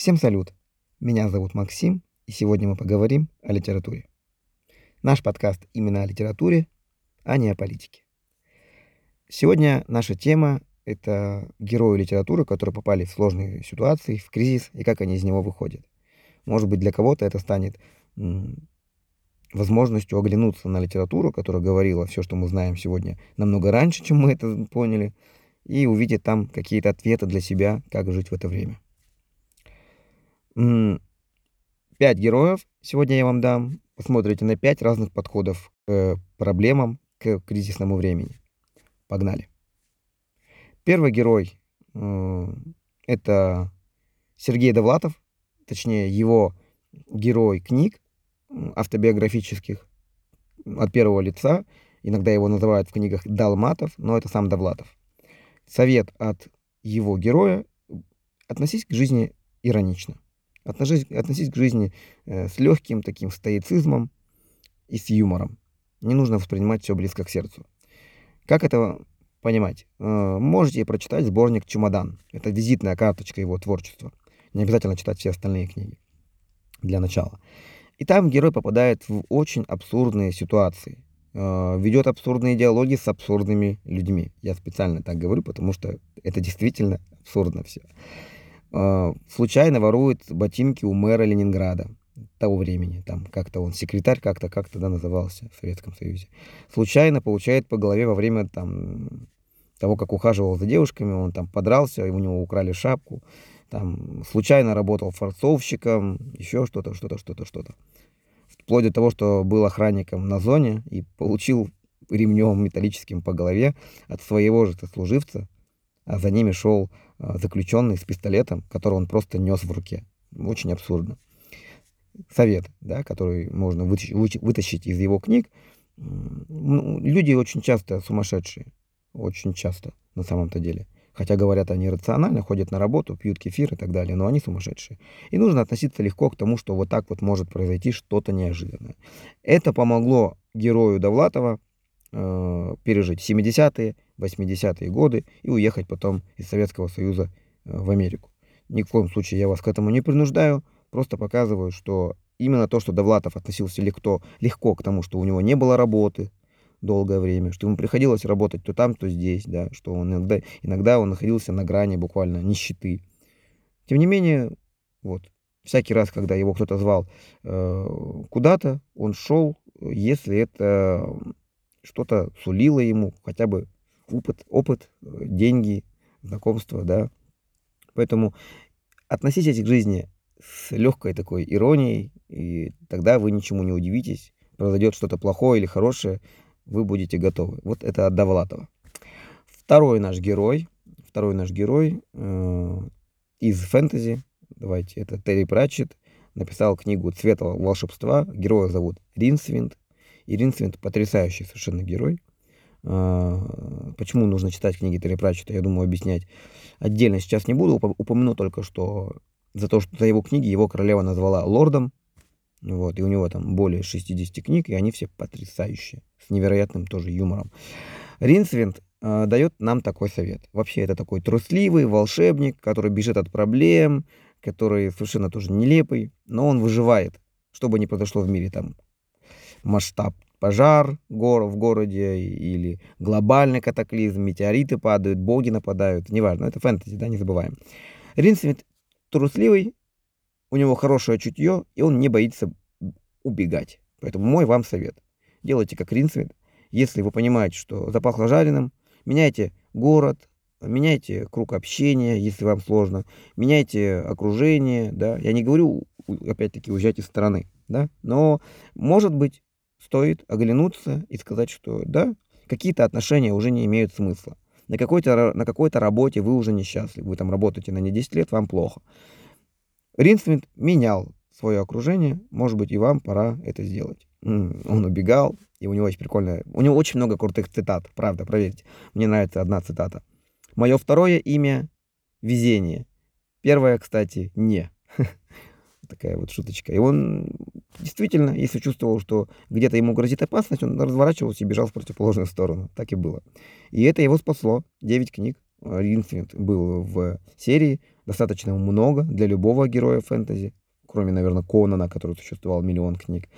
Всем салют! Меня зовут Максим, и сегодня мы поговорим о литературе. Наш подкаст именно о литературе, а не о политике. Сегодня наша тема — это герои литературы, которые попали в сложные ситуации, в кризис, и как они из него выходят. Может быть, для кого-то это станет возможностью оглянуться на литературу, которая говорила все, что мы знаем сегодня, намного раньше, чем мы это поняли, и увидеть там какие-то ответы для себя, как жить в это время. Пять героев сегодня я вам дам. Посмотрите на пять разных подходов к проблемам, к кризисному времени. Погнали. Первый герой это Сергей Довлатов, точнее его герой книг автобиографических от первого лица. Иногда его называют в книгах Далматов, но это сам Довлатов. Совет от его героя – относись к жизни иронично. Относись, относись к жизни э, с легким таким стоицизмом и с юмором. Не нужно воспринимать все близко к сердцу. Как это понимать? Э, можете прочитать сборник «Чемодан». Это визитная карточка его творчества. Не обязательно читать все остальные книги для начала. И там герой попадает в очень абсурдные ситуации. Э, ведет абсурдные диалоги с абсурдными людьми. Я специально так говорю, потому что это действительно абсурдно все. А, случайно ворует ботинки у мэра Ленинграда того времени, там как-то он секретарь как-то как тогда назывался в Советском Союзе. Случайно получает по голове во время там того, как ухаживал за девушками, он там подрался, у него украли шапку, там случайно работал форцовщиком, еще что-то, что-то, что-то, что-то. Вплоть до того, что был охранником на зоне и получил ремнем металлическим по голове от своего же сослуживца, а за ними шел а, заключенный с пистолетом, который он просто нес в руке. Очень абсурдно. Совет, да, который можно вытащить из его книг. Ну, люди очень часто сумасшедшие. Очень часто, на самом-то деле. Хотя говорят они рационально, ходят на работу, пьют кефир и так далее, но они сумасшедшие. И нужно относиться легко к тому, что вот так вот может произойти что-то неожиданное. Это помогло герою Довлатова э, пережить 70-е, 80-е годы и уехать потом из Советского Союза э, в Америку. Ни в коем случае я вас к этому не принуждаю, просто показываю, что именно то, что Довлатов относился легко, легко к тому, что у него не было работы долгое время, что ему приходилось работать то там, то здесь, да, что он иногда, иногда он находился на грани буквально нищеты. Тем не менее, вот, всякий раз, когда его кто-то звал э, куда-то, он шел, если это что-то сулило ему хотя бы опыт, опыт, э, деньги, знакомства, да. Поэтому относитесь к жизни с легкой такой иронией, и тогда вы ничему не удивитесь. Произойдет что-то плохое или хорошее, вы будете готовы. Вот это от Довлатова. Второй наш герой, второй наш герой э, из фэнтези, давайте, это Терри Пратчетт, написал книгу «Цвет волшебства». Героя зовут Ринсвинд. И Ринсвинд потрясающий совершенно герой. А, почему нужно читать книги Терри Пратчета, я думаю, объяснять отдельно сейчас не буду. Упомяну только, что за то, что за его книги его королева назвала лордом. Вот, и у него там более 60 книг, и они все потрясающие, с невероятным тоже юмором. Ринсвинд э, дает нам такой совет. Вообще, это такой трусливый волшебник, который бежит от проблем, который совершенно тоже нелепый, но он выживает, что бы ни произошло в мире, там масштаб пожар в городе или глобальный катаклизм, метеориты падают, боги нападают, неважно, это фэнтези, да, не забываем. Ринсвит трусливый, у него хорошее чутье, и он не боится убегать. Поэтому мой вам совет. Делайте как Ринсвит. Если вы понимаете, что запахло жареным, меняйте город, меняйте круг общения, если вам сложно, меняйте окружение, да. Я не говорю, опять-таки, уезжать из страны, да, но, может быть, стоит оглянуться и сказать, что да, какие-то отношения уже не имеют смысла. На какой-то, на какой-то работе вы уже несчастливы, вы там работаете на не 10 лет, вам плохо. Ринсвинд менял свое окружение, может быть, и вам пора это сделать. Он убегал, и у него есть прикольная... У него очень много крутых цитат, правда, проверьте. Мне нравится одна цитата. Мое второе имя — везение. Первое, кстати, не. Такая вот шуточка. И он Действительно, если чувствовал, что где-то ему грозит опасность, он разворачивался и бежал в противоположную сторону. Так и было. И это его спасло. Девять книг. Ринсвинд был в серии достаточно много для любого героя фэнтези, кроме, наверное, Конана, который существовал миллион книг.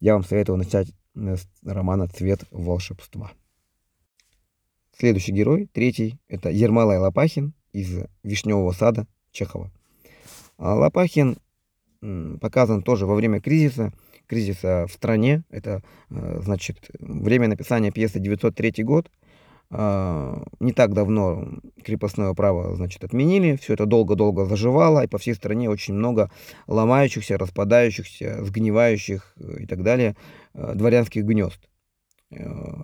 Я вам советую начать с романа «Цвет волшебства». Следующий герой, третий, это Ермолай Лопахин из «Вишневого сада» Чехова. А Лопахин показан тоже во время кризиса, кризиса в стране. Это, э, значит, время написания пьесы 903 год. А, не так давно крепостное право, значит, отменили. Все это долго-долго заживало, и по всей стране очень много ломающихся, распадающихся, сгнивающих э, и так далее э, дворянских гнезд.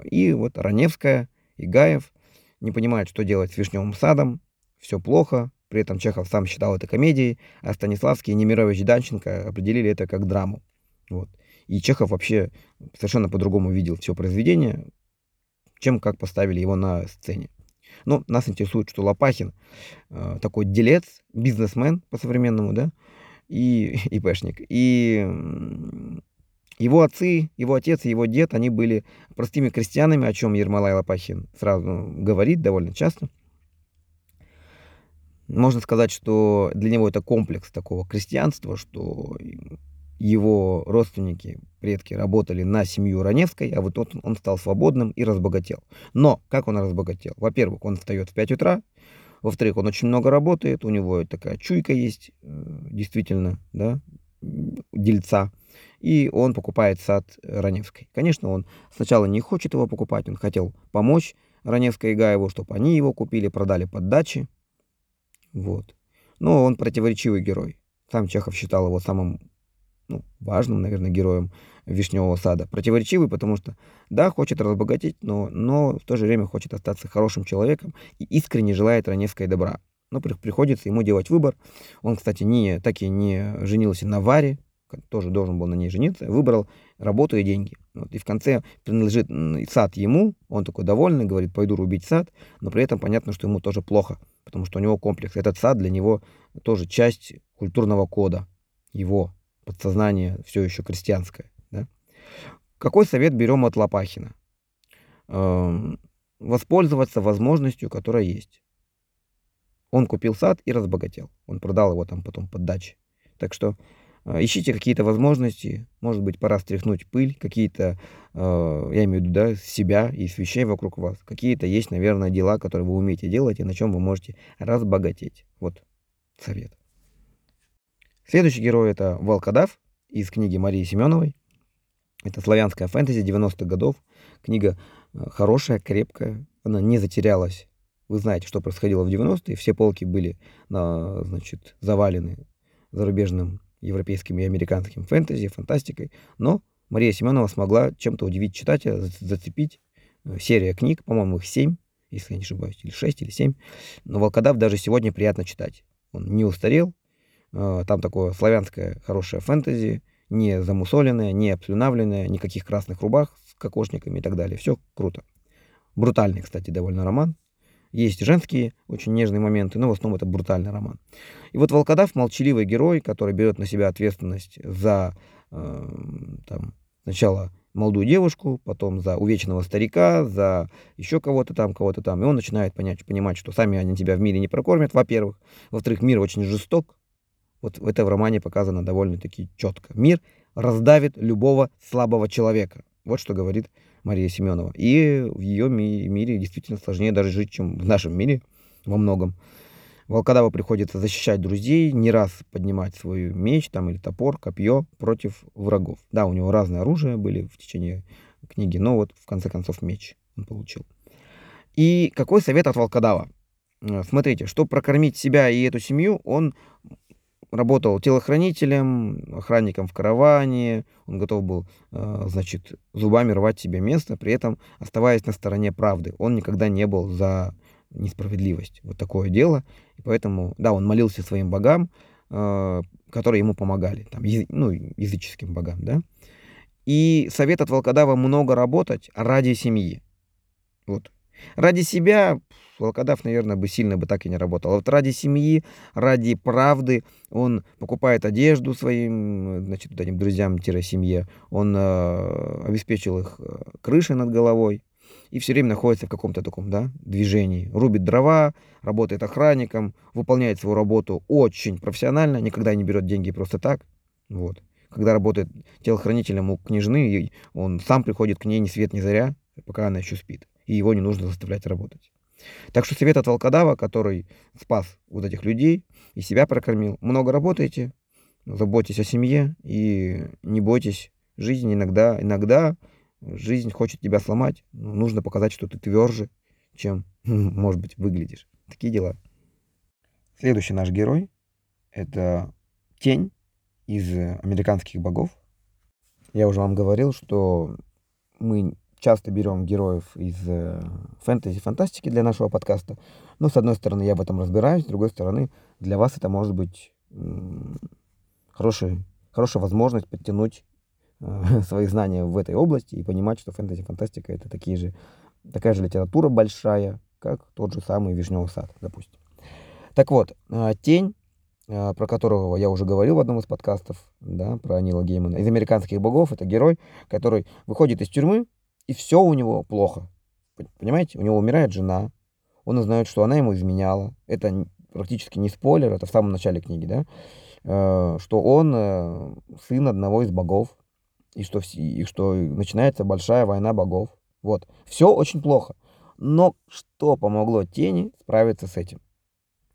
И вот Раневская и Гаев не понимают, что делать с Вишневым садом. Все плохо, при этом Чехов сам считал это комедией, а Станиславский и Немирович Данченко определили это как драму. Вот. И Чехов вообще совершенно по-другому видел все произведение, чем как поставили его на сцене. Но нас интересует, что Лопахин э, такой делец, бизнесмен по-современному, да, и ИПшник. И его отцы, его отец и его дед, они были простыми крестьянами, о чем Ермолай Лопахин сразу говорит довольно часто – можно сказать, что для него это комплекс такого крестьянства, что его родственники, предки работали на семью Раневской, а вот он, он стал свободным и разбогател. Но как он разбогател? Во-первых, он встает в 5 утра, во-вторых, он очень много работает, у него такая чуйка есть, э, действительно, да, дельца, и он покупает сад Раневской. Конечно, он сначала не хочет его покупать, он хотел помочь Раневской и Гаеву, чтобы они его купили, продали под дачи, вот. Но он противоречивый герой. Сам Чехов считал его самым ну, важным, наверное, героем Вишневого сада. Противоречивый, потому что, да, хочет разбогатеть, но, но в то же время хочет остаться хорошим человеком и искренне желает Раневской добра. Но приходится ему делать выбор. Он, кстати, не, так и не женился на Варе, тоже должен был на ней жениться, выбрал работу и деньги. Вот, и в конце принадлежит сад ему, он такой довольный, говорит, пойду рубить сад, но при этом понятно, что ему тоже плохо, потому что у него комплекс. Этот сад для него тоже часть культурного кода, его подсознание все еще крестьянское. Да? Какой совет берем от Лопахина? Эм, воспользоваться возможностью, которая есть. Он купил сад и разбогател. Он продал его там потом под дачи. Так что ищите какие-то возможности, может быть, пора стряхнуть пыль, какие-то, а, я имею в виду, да, себя и с вещей вокруг вас. Какие-то есть, наверное, дела, которые вы умеете делать и на чем вы можете разбогатеть. Вот совет. Следующий герой это Волкодав из книги Марии Семеновой. Это славянская фэнтези 90-х годов. Книга а, хорошая, крепкая, она не затерялась. Вы знаете, что происходило в 90-е. Все полки были, значит, завалены зарубежным европейским и американским фэнтези, фантастикой, но Мария Семенова смогла чем-то удивить читателя, зацепить. Э, серия книг, по-моему, их семь, если я не ошибаюсь, или шесть, или семь. Но «Волкодав» даже сегодня приятно читать. Он не устарел, э, там такое славянское хорошее фэнтези, не замусоленное, не обслюнавленное, никаких красных рубах с кокошниками и так далее. Все круто. Брутальный, кстати, довольно роман. Есть женские очень нежные моменты, но в основном это брутальный роман. И вот Волкодав молчаливый герой, который берет на себя ответственность за э, там, сначала молодую девушку, потом за увечного старика, за еще кого-то там, кого-то там. И он начинает понять, понимать, что сами они тебя в мире не прокормят, во-первых. Во-вторых, мир очень жесток. Вот это в романе показано довольно-таки четко. Мир раздавит любого слабого человека. Вот что говорит Мария Семенова. И в ее ми- мире действительно сложнее даже жить, чем в нашем мире во многом. Волкодаву приходится защищать друзей, не раз поднимать свой меч там, или топор, копье против врагов. Да, у него разные оружия были в течение книги, но вот в конце концов меч он получил. И какой совет от волкодава? Э, смотрите, чтобы прокормить себя и эту семью, он работал телохранителем, охранником в караване, он готов был, э, значит, зубами рвать себе место, при этом оставаясь на стороне правды. Он никогда не был за несправедливость. Вот такое дело. И поэтому, да, он молился своим богам, э, которые ему помогали, там, ну, языческим богам, да. И совет от волкодава много работать ради семьи. Вот. Ради себя волкодав, наверное, бы сильно бы так и не работал. А вот ради семьи, ради правды он покупает одежду своим, значит, этим друзьям-семье, он э, обеспечил их э, крышей над головой. и все время находится в каком-то таком, да, движении. Рубит дрова, работает охранником, выполняет свою работу очень профессионально, никогда не берет деньги просто так. Вот. Когда работает телохранителем у княжны, он сам приходит к ней ни свет ни заря, пока она еще спит. И его не нужно заставлять работать. Так что совет от волкодава, который спас вот этих людей и себя прокормил. Много работайте, заботьтесь о семье и не бойтесь жизни. Иногда, иногда жизнь хочет тебя сломать. Но нужно показать, что ты тверже, чем, может быть, выглядишь. Такие дела. Следующий наш герой — это тень из американских богов. Я уже вам говорил, что мы часто берем героев из э, фэнтези-фантастики для нашего подкаста. Но, с одной стороны, я в этом разбираюсь, с другой стороны, для вас это может быть хороший, хорошая возможность подтянуть э, свои знания в этой области и понимать, что фэнтези-фантастика — это такие же, такая же литература большая, как тот же самый «Вишневый сад», допустим. Так вот, э, «Тень», про которого я уже говорил в одном из подкастов, да, про Нила Геймана, из «Американских богов», это герой, который выходит из тюрьмы, и все у него плохо. Понимаете? У него умирает жена, он узнает, что она ему изменяла. Это практически не спойлер, это в самом начале книги, да? Э, что он э, сын одного из богов, и что, и что начинается большая война богов. Вот. Все очень плохо. Но что помогло тени справиться с этим?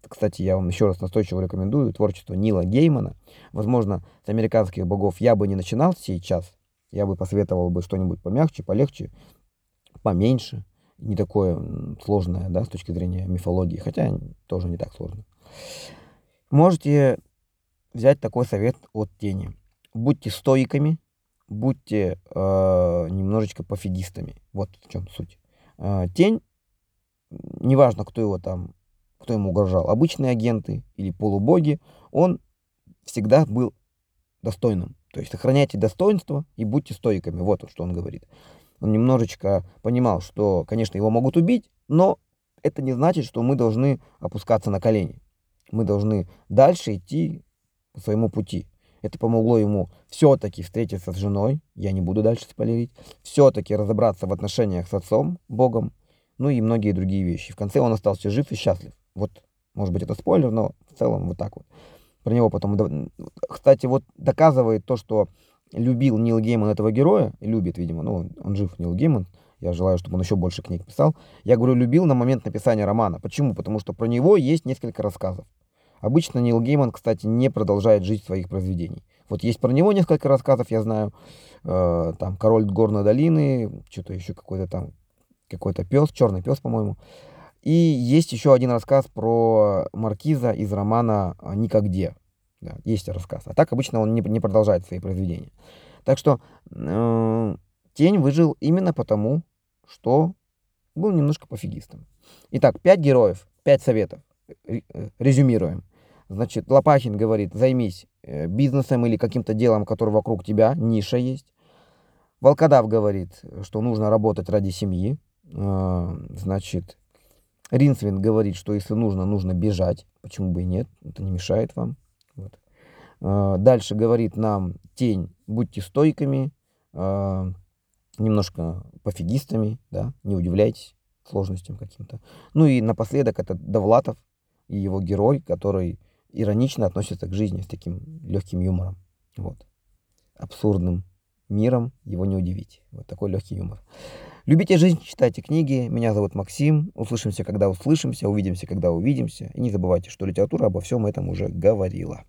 Кстати, я вам еще раз настойчиво рекомендую творчество Нила Геймана. Возможно, с американских богов я бы не начинал сейчас, я бы посоветовал бы что-нибудь помягче, полегче, поменьше, не такое сложное, да, с точки зрения мифологии, хотя тоже не так сложно. Можете взять такой совет от тени. Будьте стоиками, будьте э, немножечко пофигистами. Вот в чем суть. Э, тень, неважно, кто его там, кто ему угрожал, обычные агенты или полубоги, он всегда был достойным. То есть сохраняйте достоинство и будьте стойками. Вот что он говорит. Он немножечко понимал, что, конечно, его могут убить, но это не значит, что мы должны опускаться на колени. Мы должны дальше идти по своему пути. Это помогло ему все-таки встретиться с женой, я не буду дальше спойлерить, все-таки разобраться в отношениях с отцом, Богом, ну и многие другие вещи. В конце он остался жив и счастлив. Вот, может быть, это спойлер, но в целом вот так вот про него потом... Кстати, вот доказывает то, что любил Нил Гейман этого героя, любит, видимо, ну, он, жив, Нил Гейман, я желаю, чтобы он еще больше книг писал. Я говорю, любил на момент написания романа. Почему? Потому что про него есть несколько рассказов. Обычно Нил Гейман, кстати, не продолжает жить своих произведений. Вот есть про него несколько рассказов, я знаю. Э, там «Король горной долины», что-то еще какой-то там, какой-то пес, черный пес, по-моему. И есть еще один рассказ про маркиза из романа «Никогде». Да, есть рассказ. А так обычно он не, не продолжает свои произведения. Так что э, Тень выжил именно потому, что был немножко пофигистом. Итак, пять героев, пять советов. Э, резюмируем. Значит, Лопахин говорит, займись э, бизнесом или каким-то делом, который вокруг тебя, ниша есть. Волкодав говорит, что нужно работать ради семьи. Э, значит, Ринсвин говорит, что если нужно, нужно бежать. Почему бы и нет? Это не мешает вам. Вот. А, дальше говорит нам тень, будьте стойками, а, немножко пофигистами, да, не удивляйтесь сложностям каким-то. Ну и напоследок это Довлатов и его герой, который иронично относится к жизни с таким легким юмором. Вот. Абсурдным миром его не удивить. Вот такой легкий юмор. Любите жизнь, читайте книги. Меня зовут Максим. Услышимся, когда услышимся. Увидимся, когда увидимся. И не забывайте, что литература обо всем этом уже говорила.